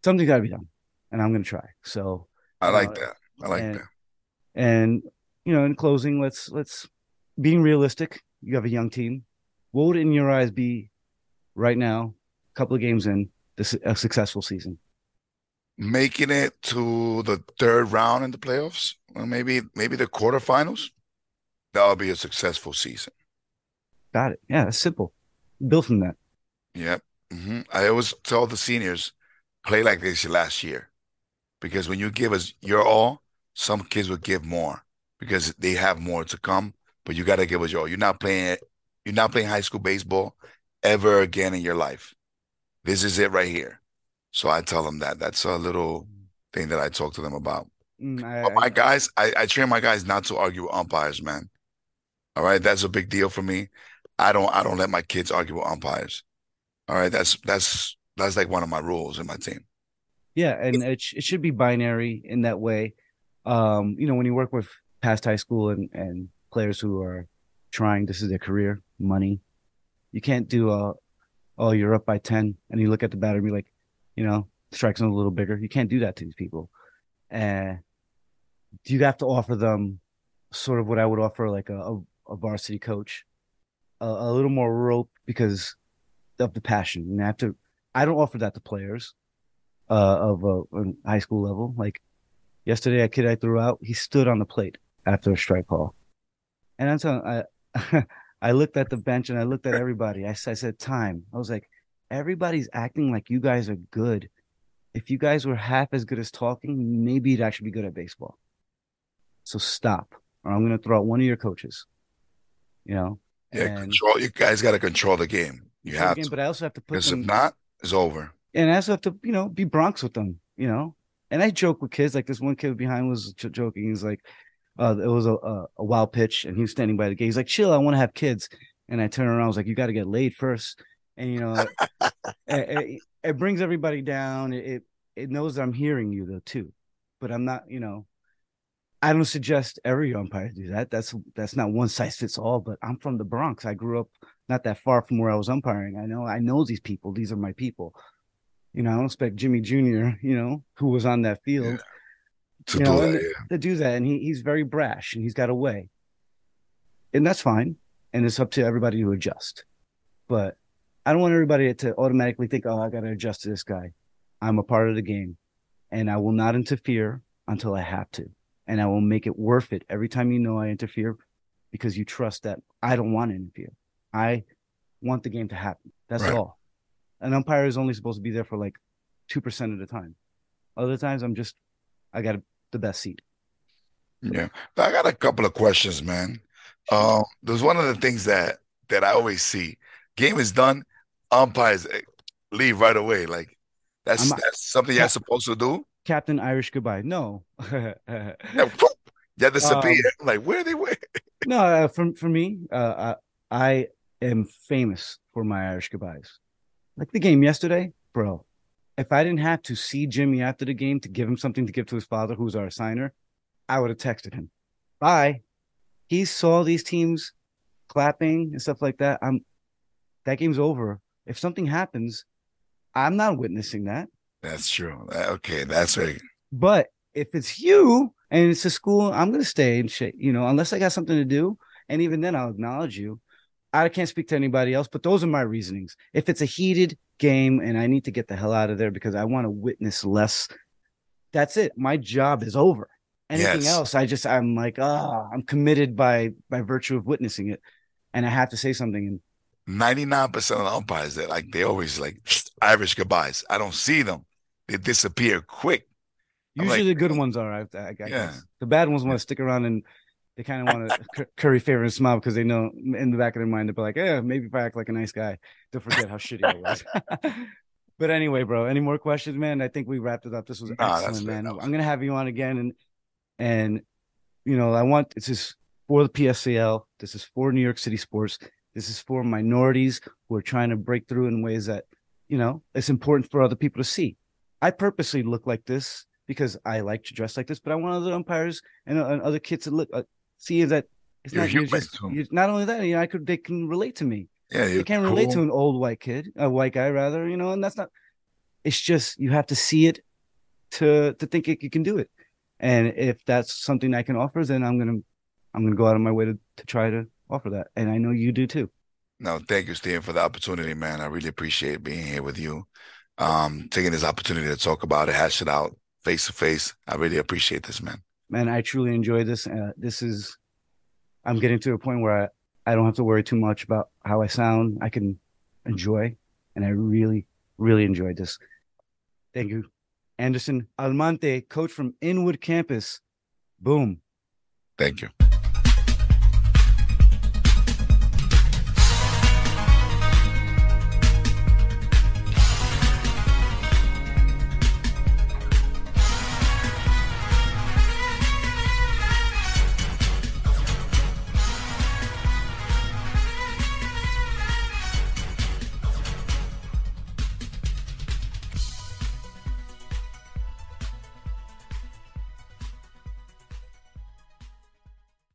something's got to be done. And I'm going to try. So I like uh, that. I like and, that. And you know, in closing, let's let's being realistic. You have a young team. What would in your eyes be right now, a couple of games in, this a successful season? Making it to the third round in the playoffs, or maybe maybe the quarterfinals. That'll be a successful season. Got it. Yeah, that's simple. Build from that. Yep. Mm-hmm. I always tell the seniors, play like this last year, because when you give us your all, some kids will give more because they have more to come. But you got to give us your all. You're not playing. You're not playing high school baseball ever again in your life. This is it right here. So I tell them that. That's a little thing that I talk to them about. Mm, I, my I, guys, I, I train my guys not to argue with umpires, man. All right, that's a big deal for me. I don't I don't let my kids argue with umpires. All right, that's that's that's like one of my rules in my team. Yeah, and it it should be binary in that way. Um, you know, when you work with past high school and and players who are trying this is their career, money, you can't do a oh you're up by 10 and you look at the batter and be like, you know, strikes a little bigger. You can't do that to these people. And you have to offer them sort of what I would offer like a, a, varsity coach, a, a, little more rope because of the passion. And I have to, I don't offer that to players uh, of a, a high school level. Like yesterday, a kid I threw out, he stood on the plate after a strike call. And I'm I <laughs> I looked at the bench and I looked at everybody. I, I said, time. I was like, everybody's acting like you guys are good. If you guys were half as good as talking, maybe you'd actually be good at baseball. So stop, or I'm going to throw out one of your coaches. You know? Yeah, and, control. You guys got to control the game. You have game, to. But I also have to put Because if not, it's over. And I also have to, you know, be Bronx with them, you know? And I joke with kids. Like this one kid behind was joking. He's like, uh, it was a, a, a wild pitch, and he was standing by the gate. He's like, "Chill, I want to have kids." And I turn around, I was like, "You got to get laid first. And you know, <laughs> it, it, it, brings everybody down. It it knows I'm hearing you though too, but I'm not. You know, I don't suggest every umpire do that. That's that's not one size fits all. But I'm from the Bronx. I grew up not that far from where I was umpiring. I know I know these people. These are my people. You know, I don't expect Jimmy Jr. You know, who was on that field. Yeah to, you know, do, that, yeah. to do that. And he, he's very brash and he's got a way. And that's fine. And it's up to everybody to adjust. But I don't want everybody to automatically think, oh, I got to adjust to this guy. I'm a part of the game and I will not interfere until I have to. And I will make it worth it every time you know I interfere because you trust that I don't want to interfere. I want the game to happen. That's right. all. An umpire is only supposed to be there for like 2% of the time. Other times I'm just, I got to the best seat. Yeah, I got a couple of questions, man. Um, there's one of the things that that I always see: game is done, umpires eh, leave right away. Like that's I'm, that's something you're supposed to do. Captain Irish goodbye. No. yeah, <laughs> yeah, disappear. Um, like where they went. <laughs> no, uh, for for me, uh, I, I am famous for my Irish goodbyes. Like the game yesterday, bro if I didn't have to see Jimmy after the game to give him something to give to his father, who's our signer, I would have texted him. Bye. He saw these teams clapping and stuff like that. I'm that game's over. If something happens, I'm not witnessing that. That's true. Uh, okay, that's right. But if it's you and it's a school, I'm gonna stay and shit. You know, unless I got something to do, and even then, I'll acknowledge you. I can't speak to anybody else, but those are my reasonings. If it's a heated game and I need to get the hell out of there because I want to witness less, that's it. My job is over. Anything yes. else, I just I'm like, ah, oh, I'm committed by by virtue of witnessing it, and I have to say something. And ninety nine percent of the umpires that like they always like <sniffs> Irish goodbyes. I don't see them; they disappear quick. Usually like, the good ones are. I, I, I yeah. Guess. The bad ones want to stick around and they kind of want to curry favor and smile because they know in the back of their mind they're like, yeah, maybe if I act like a nice guy, they'll forget how shitty I was. <laughs> but anyway, bro, any more questions, man? I think we wrapped it up. This was excellent, man. I'm gonna have you on again, and and you know, I want this is for the PSAL. This is for New York City sports. This is for minorities who are trying to break through in ways that you know it's important for other people to see. I purposely look like this because I like to dress like this, but I want other umpires and, and other kids to look uh, see that It's You're not you're just too. you not only that, you know, I could they can relate to me. Yeah, They you're can't relate to an old white kid, a white guy rather, you know, and that's not it's just you have to see it to to think it, you can do it. And if that's something I can offer, then I'm gonna I'm gonna go out of my way to, to try to offer that. And I know you do too. No, thank you, Stephen, for the opportunity, man. I really appreciate being here with you. Um, taking this opportunity to talk about it, hash it out face to face. I really appreciate this, man. Man, I truly enjoy this. Uh, this is I'm getting to a point where I, I don't have to worry too much about how I sound. I can enjoy, and I really, really enjoyed this. Thank you. Anderson Almonte, coach from Inwood Campus. Boom. Thank you.